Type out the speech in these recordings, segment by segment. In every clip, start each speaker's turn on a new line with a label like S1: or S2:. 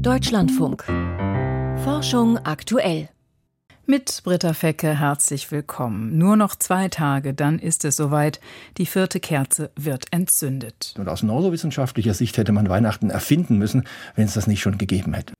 S1: Deutschlandfunk. Forschung aktuell.
S2: Mit Britta Fecke herzlich willkommen. Nur noch zwei Tage, dann ist es soweit. Die vierte Kerze wird entzündet.
S3: Und aus neurowissenschaftlicher Sicht hätte man Weihnachten erfinden müssen, wenn es das nicht schon gegeben hätte.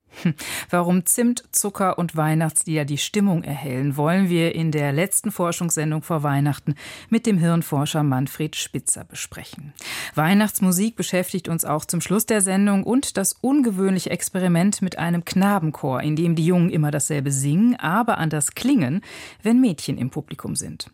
S2: Warum Zimt, Zucker und Weihnachtslieder die Stimmung erhellen, wollen wir in der letzten Forschungssendung vor Weihnachten mit dem Hirnforscher Manfred Spitzer besprechen. Weihnachtsmusik beschäftigt uns auch zum Schluss der Sendung und das ungewöhnliche Experiment mit einem Knabenchor, in dem die Jungen immer dasselbe singen, aber anders klingen, wenn Mädchen im Publikum sind.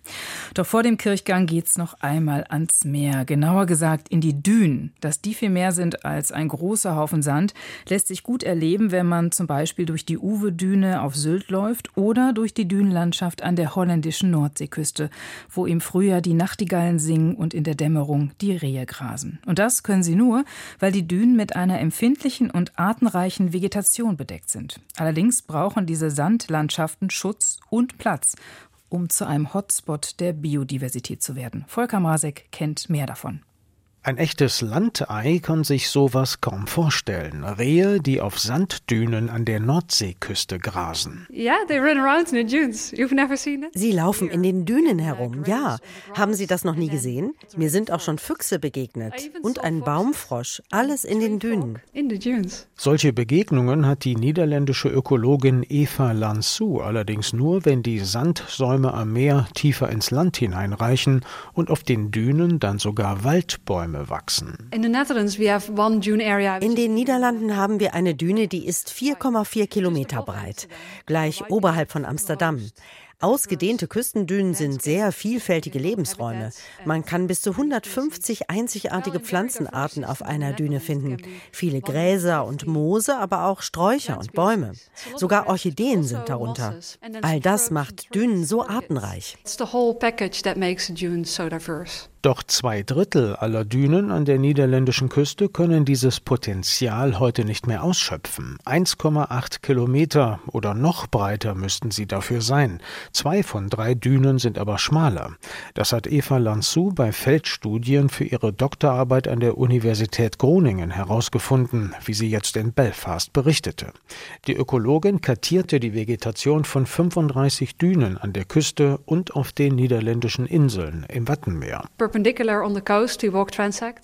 S2: Doch vor dem Kirchgang geht's noch einmal ans Meer, genauer gesagt in die Dünen. Dass die viel mehr sind als ein großer Haufen Sand, lässt sich gut erleben, wenn man zum Beispiel durch die Uwe-Düne auf Sylt läuft oder durch die Dünenlandschaft an der holländischen Nordseeküste, wo im Frühjahr die Nachtigallen singen und in der Dämmerung die Rehe grasen. Und das können sie nur, weil die Dünen mit einer empfindlichen und artenreichen Vegetation bedeckt sind. Allerdings brauchen diese Sandlandschaften Schutz und Platz, um zu einem Hotspot der Biodiversität zu werden. Volker Masek kennt mehr davon.
S4: Ein echtes Landei kann sich sowas kaum vorstellen. Rehe, die auf Sanddünen an der Nordseeküste grasen.
S5: Sie laufen in den Dünen herum, ja. Haben Sie das noch nie gesehen? Mir sind auch schon Füchse begegnet und ein Baumfrosch, alles in den Dünen.
S4: Solche Begegnungen hat die niederländische Ökologin Eva Lansou allerdings nur, wenn die Sandsäume am Meer tiefer ins Land hineinreichen und auf den Dünen dann sogar Waldbäume Bäume wachsen.
S5: In den Niederlanden haben wir eine Düne, die ist 4,4 Kilometer breit, gleich oberhalb von Amsterdam. Ausgedehnte Küstendünen sind sehr vielfältige Lebensräume. Man kann bis zu 150 einzigartige Pflanzenarten auf einer Düne finden. Viele Gräser und Moose, aber auch Sträucher und Bäume. Sogar Orchideen sind darunter. All das macht Dünen so artenreich.
S4: Doch zwei Drittel aller Dünen an der niederländischen Küste können dieses Potenzial heute nicht mehr ausschöpfen. 1,8 Kilometer oder noch breiter müssten sie dafür sein. Zwei von drei Dünen sind aber schmaler. Das hat Eva Lansou bei Feldstudien für ihre Doktorarbeit an der Universität Groningen herausgefunden, wie sie jetzt in Belfast berichtete. Die Ökologin kartierte die Vegetation von 35 Dünen an der Küste und auf den niederländischen Inseln im Wattenmeer.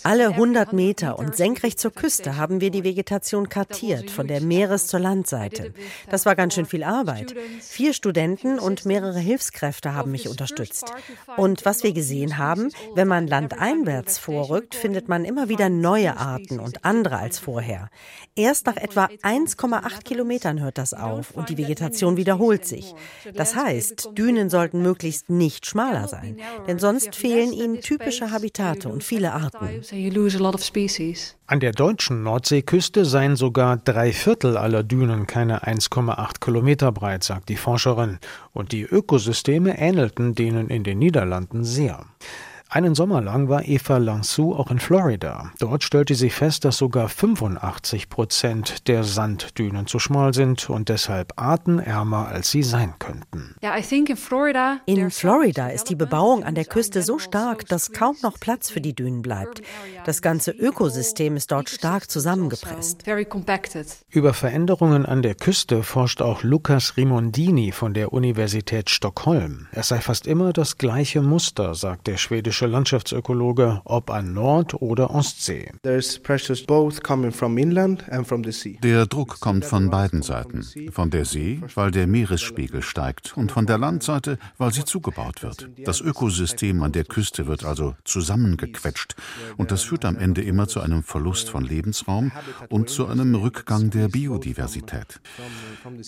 S5: Alle 100 Meter und senkrecht zur Küste haben wir die Vegetation kartiert, von der Meeres- zur Landseite. Das war ganz schön viel Arbeit. Vier Studenten und mehrere Hilfskräfte haben mich unterstützt. Und was wir gesehen haben, wenn man landeinwärts vorrückt, findet man immer wieder neue Arten und andere als vorher. Erst nach etwa 1,8 Kilometern hört das auf und die Vegetation wiederholt sich. Das heißt, Dünen sollten möglichst nicht schmaler sein, denn sonst fehlen ihnen typische Habitate und viele Arten.
S4: An der deutschen Nordseeküste seien sogar drei Viertel aller Dünen keine 1,8 Kilometer breit, sagt die Forscherin. Und die Ökosysteme ähnelten denen in den Niederlanden sehr. Einen Sommer lang war Eva Lansou auch in Florida. Dort stellte sie fest, dass sogar 85 Prozent der Sanddünen zu schmal sind und deshalb artenärmer als sie sein könnten.
S5: In Florida ist die Bebauung an der Küste so stark, dass kaum noch Platz für die Dünen bleibt. Das ganze Ökosystem ist dort stark zusammengepresst.
S4: Über Veränderungen an der Küste forscht auch Lukas Rimondini von der Universität Stockholm. Es sei fast immer das gleiche Muster, sagt der schwedische deutsche Landschaftsökologe, ob an Nord- oder Ostsee.
S6: Der
S7: Druck kommt von beiden Seiten. Von der See, weil der Meeresspiegel steigt, und von der Landseite, weil sie zugebaut wird. Das Ökosystem an der Küste wird also zusammengequetscht. Und das führt am Ende immer zu einem Verlust von Lebensraum und zu einem Rückgang der Biodiversität.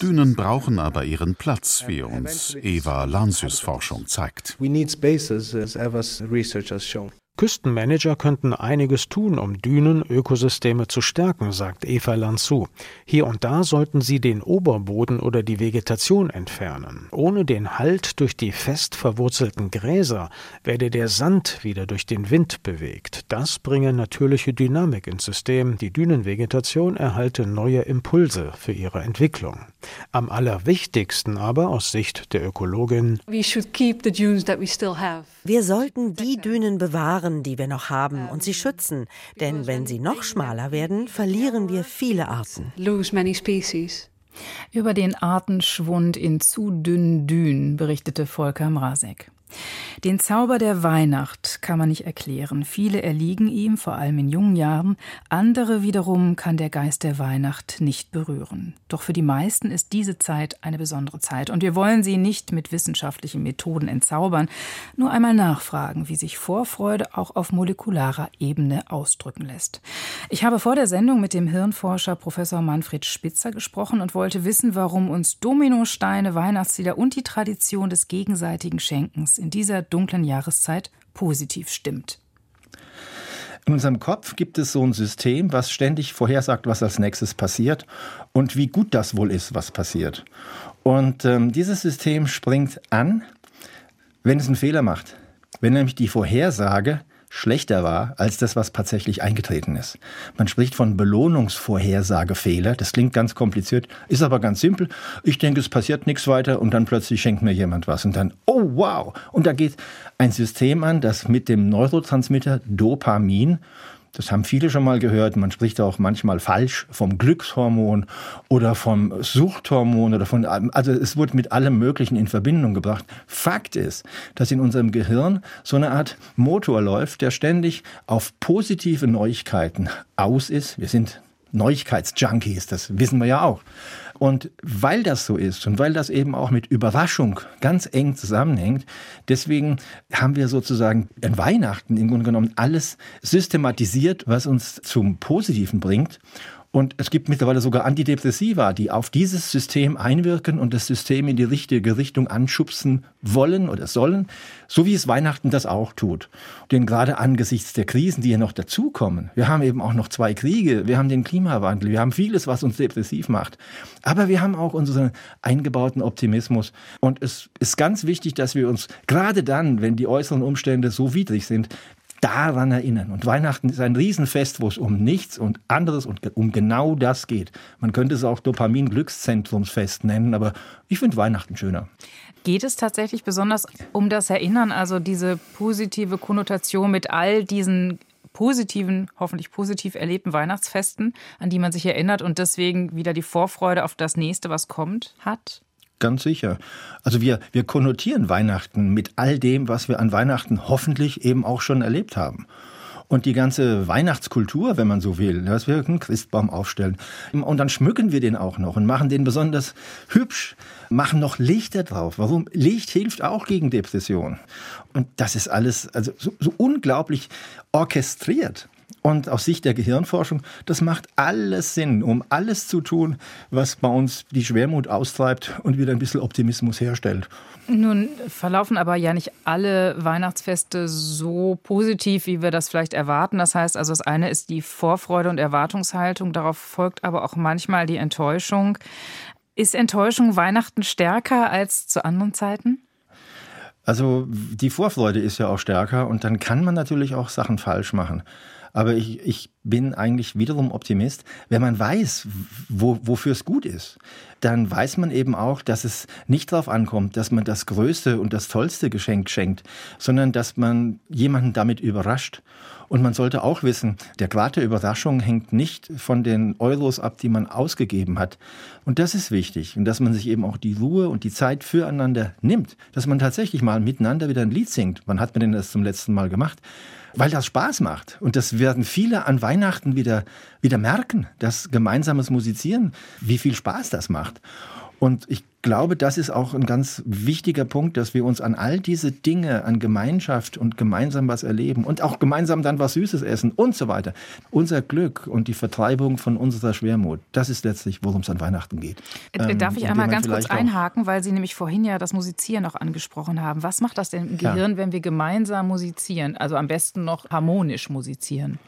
S7: Dünen brauchen aber ihren Platz, wie uns Eva Lansys Forschung zeigt. We need spaces, as Eva's
S4: research has shown. Küstenmanager könnten einiges tun, um Dünenökosysteme zu stärken, sagt Eva Lansou. Hier und da sollten sie den Oberboden oder die Vegetation entfernen. Ohne den Halt durch die fest verwurzelten Gräser werde der Sand wieder durch den Wind bewegt. Das bringe natürliche Dynamik ins System. Die Dünenvegetation erhalte neue Impulse für ihre Entwicklung. Am allerwichtigsten aber aus Sicht der Ökologin
S5: Wir sollten die Dünen bewahren, die wir noch haben und sie schützen, denn wenn sie noch schmaler werden, verlieren wir viele Arten.
S2: Über den Artenschwund in zu dünnen Dünen berichtete Volker Mrazek. Den Zauber der Weihnacht kann man nicht erklären. Viele erliegen ihm, vor allem in jungen Jahren. Andere wiederum kann der Geist der Weihnacht nicht berühren. Doch für die meisten ist diese Zeit eine besondere Zeit. Und wir wollen sie nicht mit wissenschaftlichen Methoden entzaubern, nur einmal nachfragen, wie sich Vorfreude auch auf molekularer Ebene ausdrücken lässt. Ich habe vor der Sendung mit dem Hirnforscher Professor Manfred Spitzer gesprochen und wollte wissen, warum uns Dominosteine, Weihnachtslieder und die Tradition des gegenseitigen Schenkens in dieser dunklen Jahreszeit positiv stimmt.
S3: In unserem Kopf gibt es so ein System, was ständig vorhersagt, was als nächstes passiert und wie gut das wohl ist, was passiert. Und ähm, dieses System springt an, wenn es einen Fehler macht. Wenn nämlich die Vorhersage schlechter war als das, was tatsächlich eingetreten ist. Man spricht von Belohnungsvorhersagefehler. Das klingt ganz kompliziert, ist aber ganz simpel. Ich denke, es passiert nichts weiter und dann plötzlich schenkt mir jemand was und dann, oh wow! Und da geht ein System an, das mit dem Neurotransmitter Dopamin das haben viele schon mal gehört. Man spricht auch manchmal falsch vom Glückshormon oder vom Suchthormon oder von, also es wird mit allem Möglichen in Verbindung gebracht. Fakt ist, dass in unserem Gehirn so eine Art Motor läuft, der ständig auf positive Neuigkeiten aus ist. Wir sind Neuigkeitsjunkies, das wissen wir ja auch. Und weil das so ist und weil das eben auch mit Überraschung ganz eng zusammenhängt, deswegen haben wir sozusagen an Weihnachten im Grunde genommen alles systematisiert, was uns zum Positiven bringt. Und es gibt mittlerweile sogar Antidepressiva, die auf dieses System einwirken und das System in die richtige Richtung anschubsen wollen oder sollen, so wie es Weihnachten das auch tut. Denn gerade angesichts der Krisen, die ja noch dazukommen, wir haben eben auch noch zwei Kriege, wir haben den Klimawandel, wir haben vieles, was uns depressiv macht. Aber wir haben auch unseren eingebauten Optimismus. Und es ist ganz wichtig, dass wir uns gerade dann, wenn die äußeren Umstände so widrig sind, daran erinnern. Und Weihnachten ist ein Riesenfest, wo es um nichts und anderes und um genau das geht. Man könnte es auch Dopamin-Glückszentrumsfest nennen, aber ich finde Weihnachten schöner.
S2: Geht es tatsächlich besonders um das Erinnern, also diese positive Konnotation mit all diesen positiven, hoffentlich positiv erlebten Weihnachtsfesten, an die man sich erinnert und deswegen wieder die Vorfreude auf das nächste, was kommt, hat?
S3: Ganz sicher. Also wir, wir konnotieren Weihnachten mit all dem, was wir an Weihnachten hoffentlich eben auch schon erlebt haben. Und die ganze Weihnachtskultur, wenn man so will, dass wir einen Christbaum aufstellen. Und dann schmücken wir den auch noch und machen den besonders hübsch, machen noch Lichter drauf. Warum? Licht hilft auch gegen Depression. Und das ist alles also so, so unglaublich orchestriert. Und aus Sicht der Gehirnforschung, das macht alles Sinn, um alles zu tun, was bei uns die Schwermut austreibt und wieder ein bisschen Optimismus herstellt.
S2: Nun verlaufen aber ja nicht alle Weihnachtsfeste so positiv, wie wir das vielleicht erwarten. Das heißt also, das eine ist die Vorfreude und Erwartungshaltung, darauf folgt aber auch manchmal die Enttäuschung. Ist Enttäuschung Weihnachten stärker als zu anderen Zeiten?
S3: Also die Vorfreude ist ja auch stärker und dann kann man natürlich auch Sachen falsch machen. Aber ich, ich bin eigentlich wiederum Optimist. Wenn man weiß, wo, wofür es gut ist, dann weiß man eben auch, dass es nicht darauf ankommt, dass man das größte und das tollste Geschenk schenkt, sondern dass man jemanden damit überrascht. Und man sollte auch wissen, der Grad der Überraschung hängt nicht von den Euros ab, die man ausgegeben hat. Und das ist wichtig. Und dass man sich eben auch die Ruhe und die Zeit füreinander nimmt. Dass man tatsächlich mal miteinander wieder ein Lied singt. Wann hat man denn das zum letzten Mal gemacht? weil das Spaß macht. Und das werden viele an Weihnachten wieder, wieder merken, dass gemeinsames Musizieren, wie viel Spaß das macht. Und ich glaube, das ist auch ein ganz wichtiger Punkt, dass wir uns an all diese Dinge, an Gemeinschaft und gemeinsam was erleben und auch gemeinsam dann was Süßes essen und so weiter. Unser Glück und die Vertreibung von unserer Schwermut, das ist letztlich, worum es an Weihnachten geht.
S2: Ähm, Darf ich einmal ganz kurz einhaken, weil Sie nämlich vorhin ja das Musizieren auch angesprochen haben. Was macht das denn im Gehirn, ja. wenn wir gemeinsam musizieren? Also am besten noch harmonisch musizieren.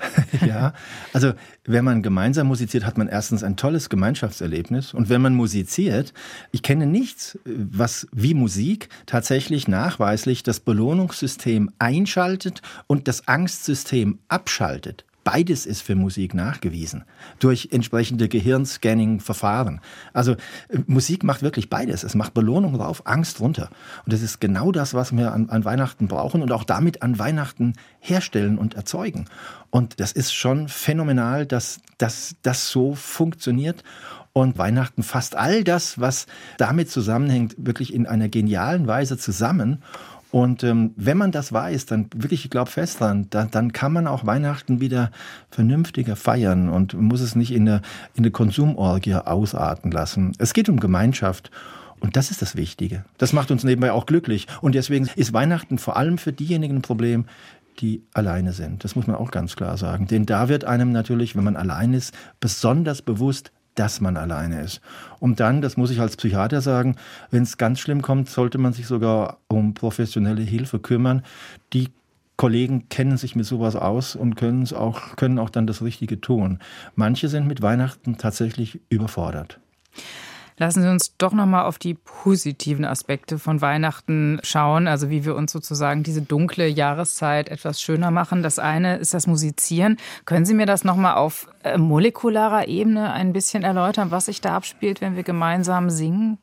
S3: ja, also wenn man gemeinsam musiziert, hat man erstens ein tolles Gemeinschaftserlebnis. Und wenn man musiziert, ich kenne nichts, was wie Musik tatsächlich nachweislich das Belohnungssystem einschaltet und das Angstsystem abschaltet. Beides ist für Musik nachgewiesen. Durch entsprechende Gehirnscanning-Verfahren. Also äh, Musik macht wirklich beides. Es macht Belohnung rauf, Angst runter. Und das ist genau das, was wir an, an Weihnachten brauchen und auch damit an Weihnachten herstellen und erzeugen. Und das ist schon phänomenal, dass, dass das so funktioniert und Weihnachten fasst all das, was damit zusammenhängt, wirklich in einer genialen Weise zusammen. Und ähm, wenn man das weiß, dann wirklich, ich glaube fest dran, da, dann kann man auch Weihnachten wieder vernünftiger feiern und muss es nicht in eine, in eine Konsumorgie ausarten lassen. Es geht um Gemeinschaft. Und das ist das Wichtige. Das macht uns nebenbei auch glücklich. Und deswegen ist Weihnachten vor allem für diejenigen ein Problem, die alleine sind. Das muss man auch ganz klar sagen. Denn da wird einem natürlich, wenn man allein ist, besonders bewusst, dass man alleine ist. Und dann, das muss ich als Psychiater sagen, wenn es ganz schlimm kommt, sollte man sich sogar um professionelle Hilfe kümmern. Die Kollegen kennen sich mit sowas aus und können es auch, können auch dann das Richtige tun. Manche sind mit Weihnachten tatsächlich überfordert.
S2: Lassen Sie uns doch noch mal auf die positiven Aspekte von Weihnachten schauen, also wie wir uns sozusagen diese dunkle Jahreszeit etwas schöner machen. Das eine ist das Musizieren. Können Sie mir das noch mal auf äh, molekularer Ebene ein bisschen erläutern, was sich da abspielt, wenn wir gemeinsam singen?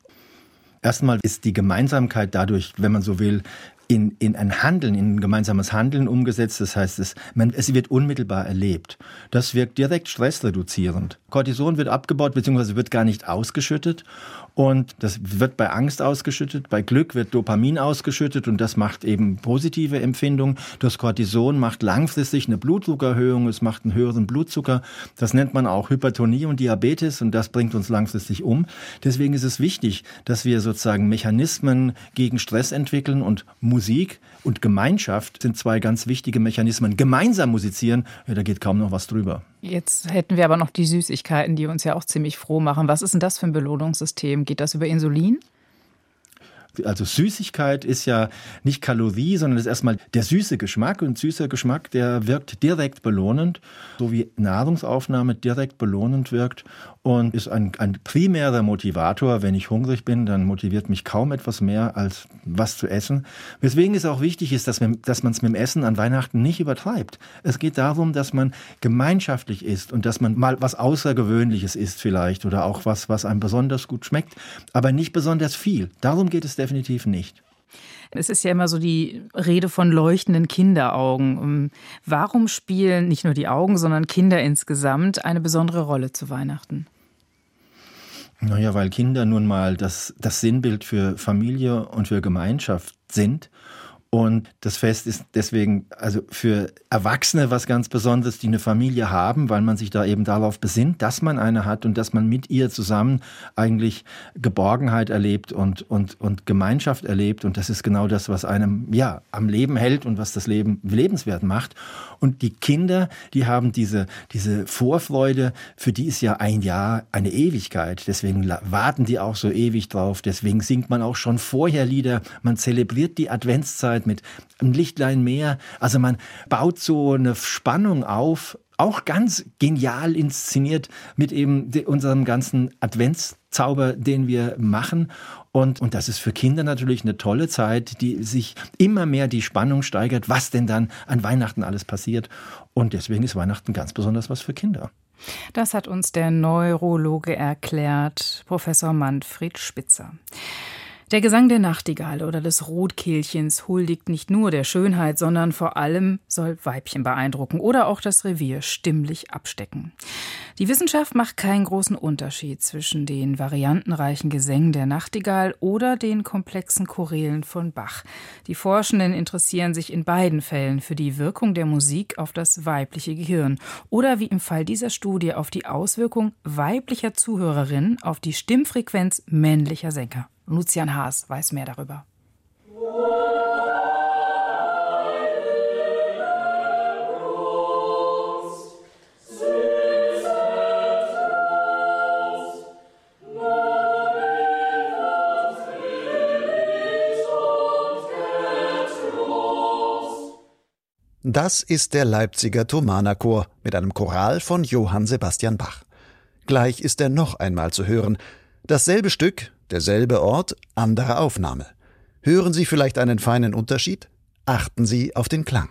S3: Erstmal ist die Gemeinsamkeit dadurch, wenn man so will, in, in ein Handeln, in ein gemeinsames Handeln umgesetzt. Das heißt, es, man, es wird unmittelbar erlebt. Das wirkt direkt stressreduzierend. Cortison wird abgebaut bzw. wird gar nicht ausgeschüttet. Und das wird bei Angst ausgeschüttet, bei Glück wird Dopamin ausgeschüttet und das macht eben positive Empfindungen. Das Cortison macht langfristig eine Blutdruckerhöhung, es macht einen höheren Blutzucker. Das nennt man auch Hypertonie und Diabetes und das bringt uns langfristig um. Deswegen ist es wichtig, dass wir sozusagen Mechanismen gegen Stress entwickeln und Musik und Gemeinschaft sind zwei ganz wichtige Mechanismen. Gemeinsam musizieren, ja, da geht kaum noch was drüber.
S2: Jetzt hätten wir aber noch die Süßigkeiten, die uns ja auch ziemlich froh machen. Was ist denn das für ein Belohnungssystem? Geht das über Insulin?
S3: Also Süßigkeit ist ja nicht Kalorie, sondern ist erstmal der süße Geschmack und süßer Geschmack, der wirkt direkt belohnend, so wie Nahrungsaufnahme direkt belohnend wirkt und ist ein, ein primärer Motivator. Wenn ich hungrig bin, dann motiviert mich kaum etwas mehr als was zu essen. Weswegen es auch wichtig ist, dass, dass man es mit dem Essen an Weihnachten nicht übertreibt. Es geht darum, dass man gemeinschaftlich isst und dass man mal was Außergewöhnliches isst vielleicht oder auch was, was einem besonders gut schmeckt, aber nicht besonders viel. Darum geht es definitiv nicht.
S2: Es ist ja immer so die Rede von leuchtenden Kinderaugen. Ähm, warum spielen nicht nur die Augen, sondern Kinder insgesamt eine besondere Rolle zu Weihnachten?
S3: Naja, weil Kinder nun mal das, das Sinnbild für Familie und für Gemeinschaft sind und das Fest ist deswegen also für Erwachsene was ganz Besonderes, die eine Familie haben, weil man sich da eben darauf besinnt, dass man eine hat und dass man mit ihr zusammen eigentlich Geborgenheit erlebt und, und, und Gemeinschaft erlebt. Und das ist genau das, was einem ja am Leben hält und was das Leben lebenswert macht. Und die Kinder, die haben diese, diese Vorfreude, für die ist ja ein Jahr eine Ewigkeit. Deswegen warten die auch so ewig drauf. Deswegen singt man auch schon vorher Lieder. Man zelebriert die Adventszeit Zeit mit einem Lichtlein mehr. Also man baut so eine Spannung auf, auch ganz genial inszeniert mit eben unserem ganzen Adventszauber, den wir machen. Und, und das ist für Kinder natürlich eine tolle Zeit, die sich immer mehr die Spannung steigert, was denn dann an Weihnachten alles passiert. Und deswegen ist Weihnachten ganz besonders was für Kinder.
S2: Das hat uns der Neurologe erklärt, Professor Manfred Spitzer. Der Gesang der Nachtigall oder des Rotkehlchens huldigt nicht nur der Schönheit, sondern vor allem soll Weibchen beeindrucken oder auch das Revier stimmlich abstecken. Die Wissenschaft macht keinen großen Unterschied zwischen den variantenreichen Gesängen der Nachtigall oder den komplexen Chorälen von Bach. Die Forschenden interessieren sich in beiden Fällen für die Wirkung der Musik auf das weibliche Gehirn oder wie im Fall dieser Studie auf die Auswirkung weiblicher Zuhörerinnen auf die Stimmfrequenz männlicher Sänger. Lucian Haas weiß mehr darüber.
S6: Das ist der Leipziger Thomanerchor mit einem Choral von Johann Sebastian Bach. Gleich ist er noch einmal zu hören. Dasselbe Stück, derselbe Ort, andere Aufnahme. Hören Sie vielleicht einen feinen Unterschied? Achten Sie auf den Klang.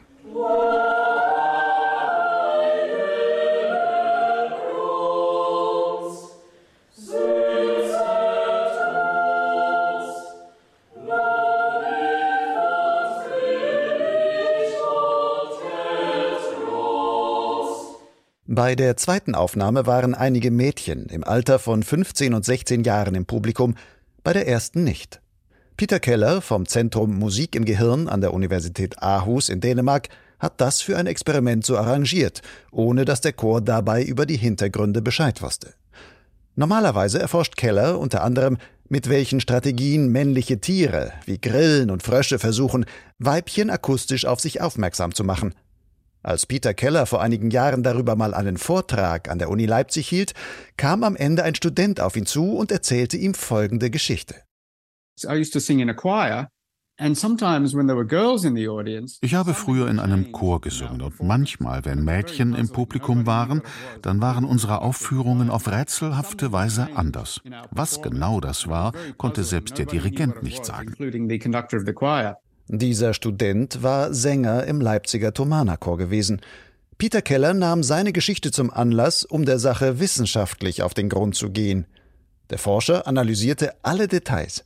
S6: Bei der zweiten Aufnahme waren einige Mädchen im Alter von 15 und 16 Jahren im Publikum, bei der ersten nicht. Peter Keller vom Zentrum Musik im Gehirn an der Universität Aarhus in Dänemark hat das für ein Experiment so arrangiert, ohne dass der Chor dabei über die Hintergründe Bescheid wusste. Normalerweise erforscht Keller unter anderem, mit welchen Strategien männliche Tiere wie Grillen und Frösche versuchen, Weibchen akustisch auf sich aufmerksam zu machen. Als Peter Keller vor einigen Jahren darüber mal einen Vortrag an der Uni Leipzig hielt, kam am Ende ein Student auf ihn zu und erzählte ihm folgende Geschichte.
S7: I used to sing in a choir ich habe früher in einem Chor gesungen und manchmal, wenn Mädchen im Publikum waren, dann waren unsere Aufführungen auf rätselhafte Weise anders. Was genau das war, konnte selbst der Dirigent nicht sagen.
S6: Dieser Student war Sänger im Leipziger Thomanerchor gewesen. Peter Keller nahm seine Geschichte zum Anlass, um der Sache wissenschaftlich auf den Grund zu gehen. Der Forscher analysierte alle Details.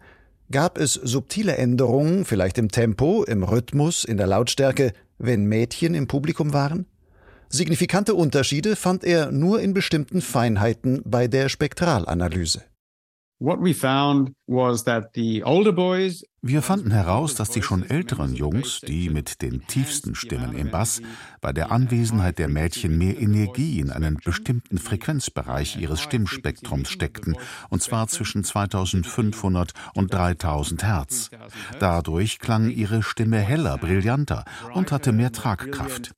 S6: Gab es subtile Änderungen, vielleicht im Tempo, im Rhythmus, in der Lautstärke, wenn Mädchen im Publikum waren? Signifikante Unterschiede fand er nur in bestimmten Feinheiten bei der Spektralanalyse.
S7: What we found wir fanden heraus, dass die schon älteren Jungs, die mit den tiefsten Stimmen im Bass, bei der Anwesenheit der Mädchen mehr Energie in einen bestimmten Frequenzbereich ihres Stimmspektrums steckten, und zwar zwischen 2500 und 3000 Hertz. Dadurch klang ihre Stimme heller, brillanter und hatte mehr Tragkraft.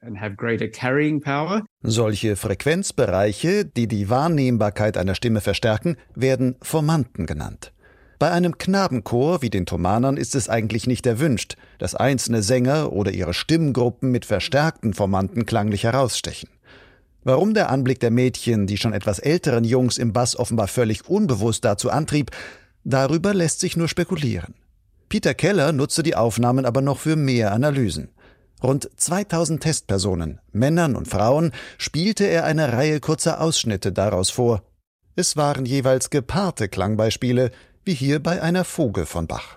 S6: Solche Frequenzbereiche, die die Wahrnehmbarkeit einer Stimme verstärken, werden Formanten genannt. Bei einem Knabenchor wie den Thomanern ist es eigentlich nicht erwünscht, dass einzelne Sänger oder ihre Stimmgruppen mit verstärkten Formanten klanglich herausstechen. Warum der Anblick der Mädchen, die schon etwas älteren Jungs im Bass offenbar völlig unbewusst dazu antrieb, darüber lässt sich nur spekulieren. Peter Keller nutzte die Aufnahmen aber noch für mehr Analysen. Rund 2000 Testpersonen, Männern und Frauen, spielte er eine Reihe kurzer Ausschnitte daraus vor. Es waren jeweils gepaarte Klangbeispiele, wie hier bei einer Fuge von Bach.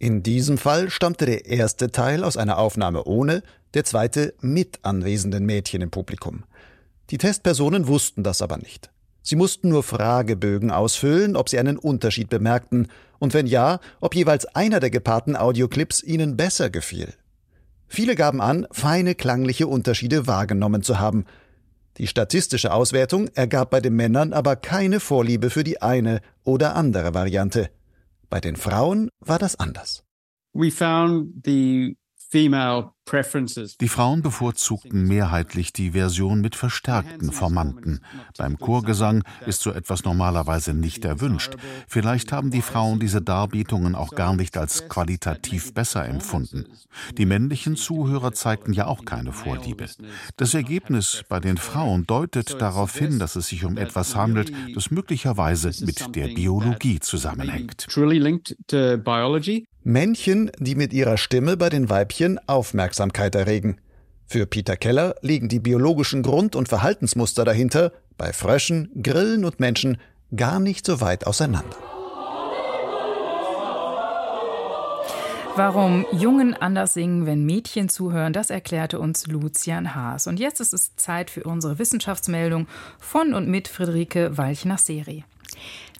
S6: In diesem Fall stammte der erste Teil aus einer Aufnahme ohne, der zweite mit anwesenden Mädchen im Publikum. Die Testpersonen wussten das aber nicht. Sie mussten nur Fragebögen ausfüllen, ob sie einen Unterschied bemerkten und wenn ja, ob jeweils einer der gepaarten Audioclips ihnen besser gefiel. Viele gaben an, feine klangliche Unterschiede wahrgenommen zu haben. Die statistische Auswertung ergab bei den Männern aber keine Vorliebe für die eine oder andere Variante. Bei den Frauen war das anders.
S7: We found the female die Frauen bevorzugten mehrheitlich die Version mit verstärkten Formanten. Beim Chorgesang ist so etwas normalerweise nicht erwünscht. Vielleicht haben die Frauen diese Darbietungen auch gar nicht als qualitativ besser empfunden. Die männlichen Zuhörer zeigten ja auch keine Vorliebe. Das Ergebnis bei den Frauen deutet darauf hin, dass es sich um etwas handelt, das möglicherweise mit der Biologie zusammenhängt.
S6: Männchen, die mit ihrer Stimme bei den Weibchen Aufmerksamkeit erregen. Für Peter Keller liegen die biologischen Grund- und Verhaltensmuster dahinter bei Fröschen, Grillen und Menschen gar nicht so weit auseinander.
S2: Warum Jungen anders singen, wenn Mädchen zuhören, das erklärte uns Lucian Haas. Und jetzt ist es Zeit für unsere Wissenschaftsmeldung von und mit Friederike Walch-Seri.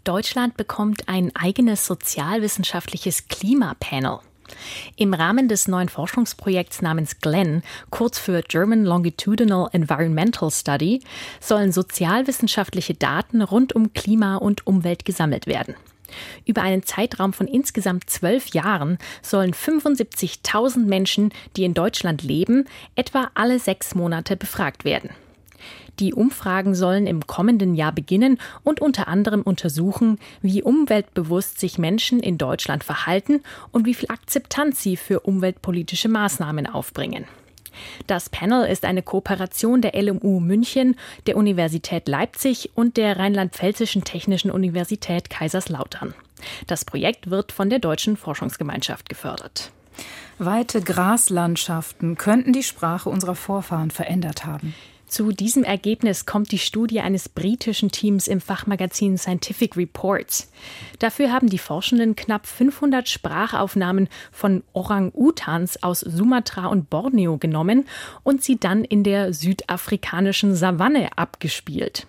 S8: Deutschland bekommt ein eigenes sozialwissenschaftliches Klimapanel. Im Rahmen des neuen Forschungsprojekts namens GLEN, kurz für German Longitudinal Environmental Study, sollen sozialwissenschaftliche Daten rund um Klima und Umwelt gesammelt werden. Über einen Zeitraum von insgesamt zwölf Jahren sollen 75.000 Menschen, die in Deutschland leben, etwa alle sechs Monate befragt werden. Die Umfragen sollen im kommenden Jahr beginnen und unter anderem untersuchen, wie umweltbewusst sich Menschen in Deutschland verhalten und wie viel Akzeptanz sie für umweltpolitische Maßnahmen aufbringen. Das Panel ist eine Kooperation der LMU München, der Universität Leipzig und der Rheinland-Pfälzischen Technischen Universität Kaiserslautern. Das Projekt wird von der Deutschen Forschungsgemeinschaft gefördert.
S2: Weite Graslandschaften könnten die Sprache unserer Vorfahren verändert haben.
S8: Zu diesem Ergebnis kommt die Studie eines britischen Teams im Fachmagazin Scientific Reports. Dafür haben die Forschenden knapp 500 Sprachaufnahmen von Orang-Utans aus Sumatra und Borneo genommen und sie dann in der südafrikanischen Savanne abgespielt.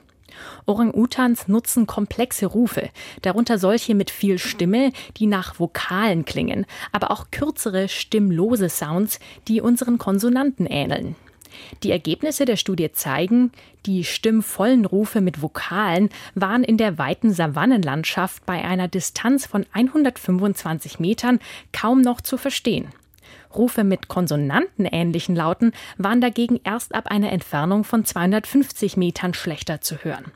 S8: Orang-Utans nutzen komplexe Rufe, darunter solche mit viel Stimme, die nach Vokalen klingen, aber auch kürzere, stimmlose Sounds, die unseren Konsonanten ähneln. Die Ergebnisse der Studie zeigen, die stimmvollen Rufe mit Vokalen waren in der weiten Savannenlandschaft bei einer Distanz von 125 Metern kaum noch zu verstehen. Rufe mit konsonantenähnlichen Lauten waren dagegen erst ab einer Entfernung von 250 Metern schlechter zu hören.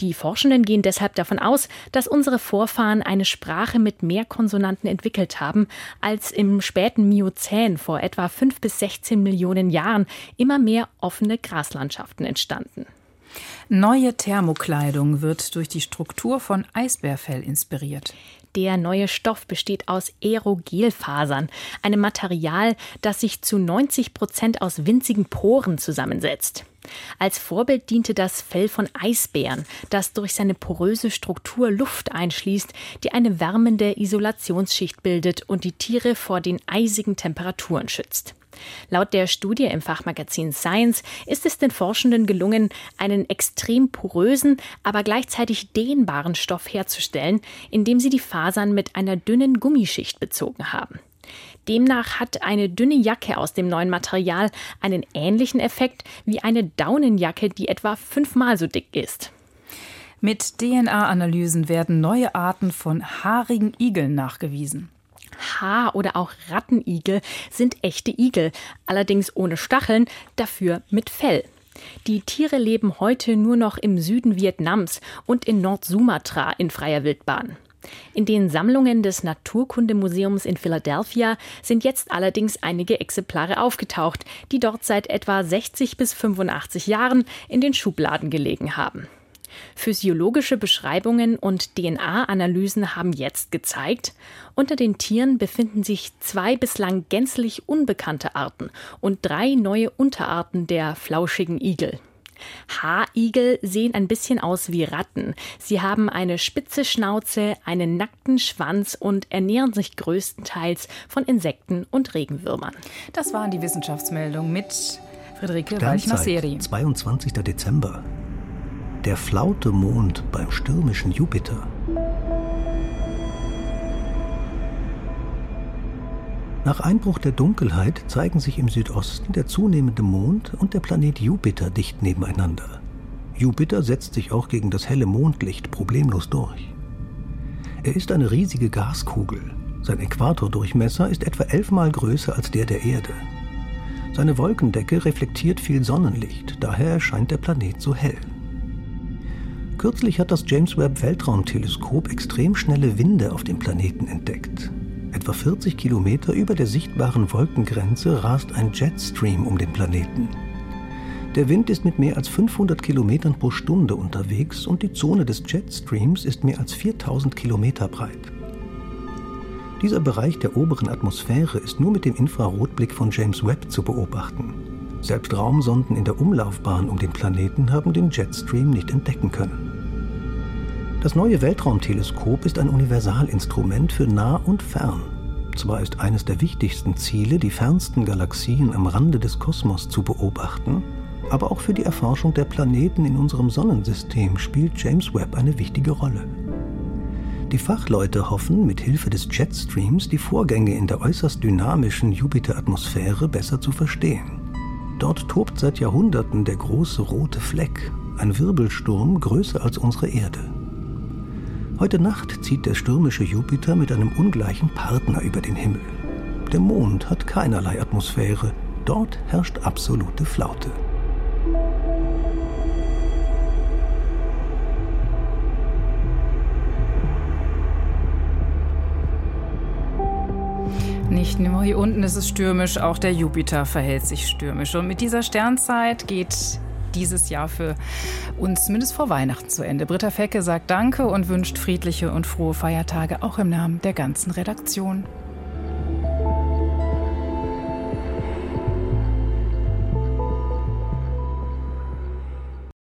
S8: Die Forschenden gehen deshalb davon aus, dass unsere Vorfahren eine Sprache mit mehr Konsonanten entwickelt haben, als im späten Miozän vor etwa 5 bis 16 Millionen Jahren immer mehr offene Graslandschaften entstanden.
S2: Neue Thermokleidung wird durch die Struktur von Eisbärfell inspiriert.
S8: Der neue Stoff besteht aus Aerogelfasern, einem Material, das sich zu 90 Prozent aus winzigen Poren zusammensetzt. Als Vorbild diente das Fell von Eisbären, das durch seine poröse Struktur Luft einschließt, die eine wärmende Isolationsschicht bildet und die Tiere vor den eisigen Temperaturen schützt. Laut der Studie im Fachmagazin Science ist es den Forschenden gelungen, einen extrem porösen, aber gleichzeitig dehnbaren Stoff herzustellen, indem sie die Fasern mit einer dünnen Gummischicht bezogen haben. Demnach hat eine dünne Jacke aus dem neuen Material einen ähnlichen Effekt wie eine Daunenjacke, die etwa fünfmal so dick ist.
S2: Mit DNA-Analysen werden neue Arten von haarigen Igeln nachgewiesen.
S8: Haar- oder auch Rattenigel sind echte Igel, allerdings ohne Stacheln, dafür mit Fell. Die Tiere leben heute nur noch im Süden Vietnams und in Nord-Sumatra in freier Wildbahn. In den Sammlungen des Naturkundemuseums in Philadelphia sind jetzt allerdings einige Exemplare aufgetaucht, die dort seit etwa 60 bis 85 Jahren in den Schubladen gelegen haben. Physiologische Beschreibungen und DNA-Analysen haben jetzt gezeigt, unter den Tieren befinden sich zwei bislang gänzlich unbekannte Arten und drei neue Unterarten der flauschigen Igel. Haarigel sehen ein bisschen aus wie Ratten. Sie haben eine spitze Schnauze, einen nackten Schwanz und ernähren sich größtenteils von Insekten und Regenwürmern.
S2: Das waren die Wissenschaftsmeldungen mit Friederike
S9: Weichner-Seri. 22. Dezember. Der flaute Mond beim stürmischen Jupiter. Nach Einbruch der Dunkelheit zeigen sich im Südosten der zunehmende Mond und der Planet Jupiter dicht nebeneinander. Jupiter setzt sich auch gegen das helle Mondlicht problemlos durch. Er ist eine riesige Gaskugel. Sein Äquatordurchmesser ist etwa elfmal größer als der der Erde. Seine Wolkendecke reflektiert viel Sonnenlicht, daher erscheint der Planet so hell. Kürzlich hat das James Webb Weltraumteleskop extrem schnelle Winde auf dem Planeten entdeckt. Etwa 40 Kilometer über der sichtbaren Wolkengrenze rast ein Jetstream um den Planeten. Der Wind ist mit mehr als 500 Kilometern pro Stunde unterwegs und die Zone des Jetstreams ist mehr als 4000 Kilometer breit. Dieser Bereich der oberen Atmosphäre ist nur mit dem Infrarotblick von James Webb zu beobachten. Selbst Raumsonden in der Umlaufbahn um den Planeten haben den Jetstream nicht entdecken können. Das neue Weltraumteleskop ist ein Universalinstrument für nah und fern. Zwar ist eines der wichtigsten Ziele, die fernsten Galaxien am Rande des Kosmos zu beobachten, aber auch für die Erforschung der Planeten in unserem Sonnensystem spielt James Webb eine wichtige Rolle. Die Fachleute hoffen, mit Hilfe des Jetstreams die Vorgänge in der äußerst dynamischen Jupiteratmosphäre besser zu verstehen. Dort tobt seit Jahrhunderten der große rote Fleck, ein Wirbelsturm größer als unsere Erde. Heute Nacht zieht der stürmische Jupiter mit einem ungleichen Partner über den Himmel. Der Mond hat keinerlei Atmosphäre, dort herrscht absolute Flaute.
S2: Nicht nur hier unten ist es stürmisch, auch der Jupiter verhält sich stürmisch. Und mit dieser Sternzeit geht dieses Jahr für uns zumindest vor Weihnachten zu Ende. Britta Fecke sagt Danke und wünscht friedliche und frohe Feiertage auch im Namen der ganzen Redaktion.